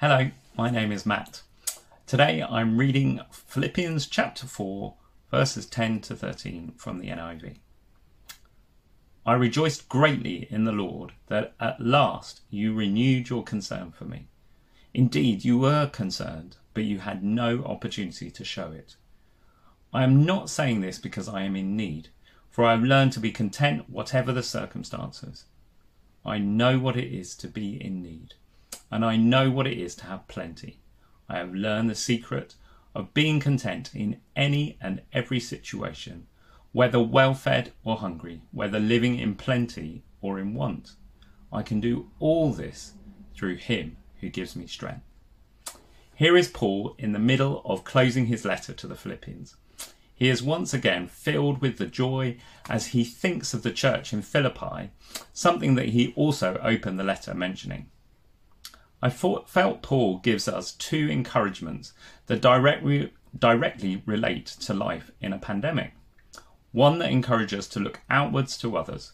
Hello, my name is Matt. Today I'm reading Philippians chapter 4, verses 10 to 13 from the NIV. I rejoiced greatly in the Lord that at last you renewed your concern for me. Indeed, you were concerned, but you had no opportunity to show it. I am not saying this because I am in need, for I have learned to be content whatever the circumstances. I know what it is to be in need, and I know what it is to have plenty. I have learned the secret of being content in any and every situation, whether well fed or hungry, whether living in plenty or in want. I can do all this through Him who gives me strength. Here is Paul in the middle of closing his letter to the Philippians. He is once again filled with the joy as he thinks of the church in Philippi, something that he also opened the letter mentioning. I thought, felt Paul gives us two encouragements that directly, directly relate to life in a pandemic. One that encourages us to look outwards to others,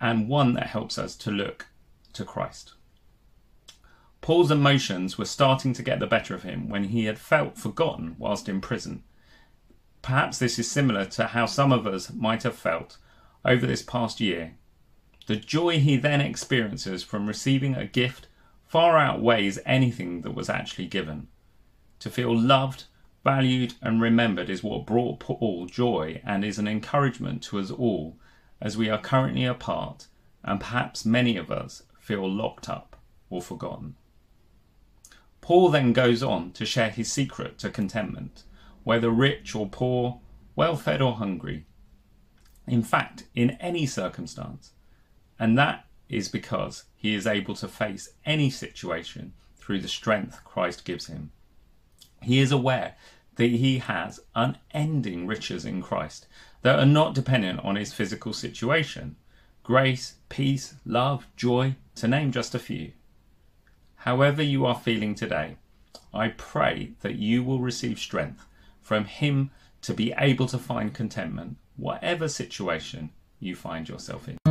and one that helps us to look to Christ. Paul's emotions were starting to get the better of him when he had felt forgotten whilst in prison. Perhaps this is similar to how some of us might have felt over this past year. The joy he then experiences from receiving a gift far outweighs anything that was actually given. To feel loved, valued, and remembered is what brought Paul joy and is an encouragement to us all as we are currently apart and perhaps many of us feel locked up or forgotten. Paul then goes on to share his secret to contentment, whether rich or poor, well fed or hungry. In fact, in any circumstance. And that is because he is able to face any situation through the strength Christ gives him. He is aware that he has unending riches in Christ that are not dependent on his physical situation grace, peace, love, joy, to name just a few. However, you are feeling today, I pray that you will receive strength from Him to be able to find contentment, whatever situation you find yourself in.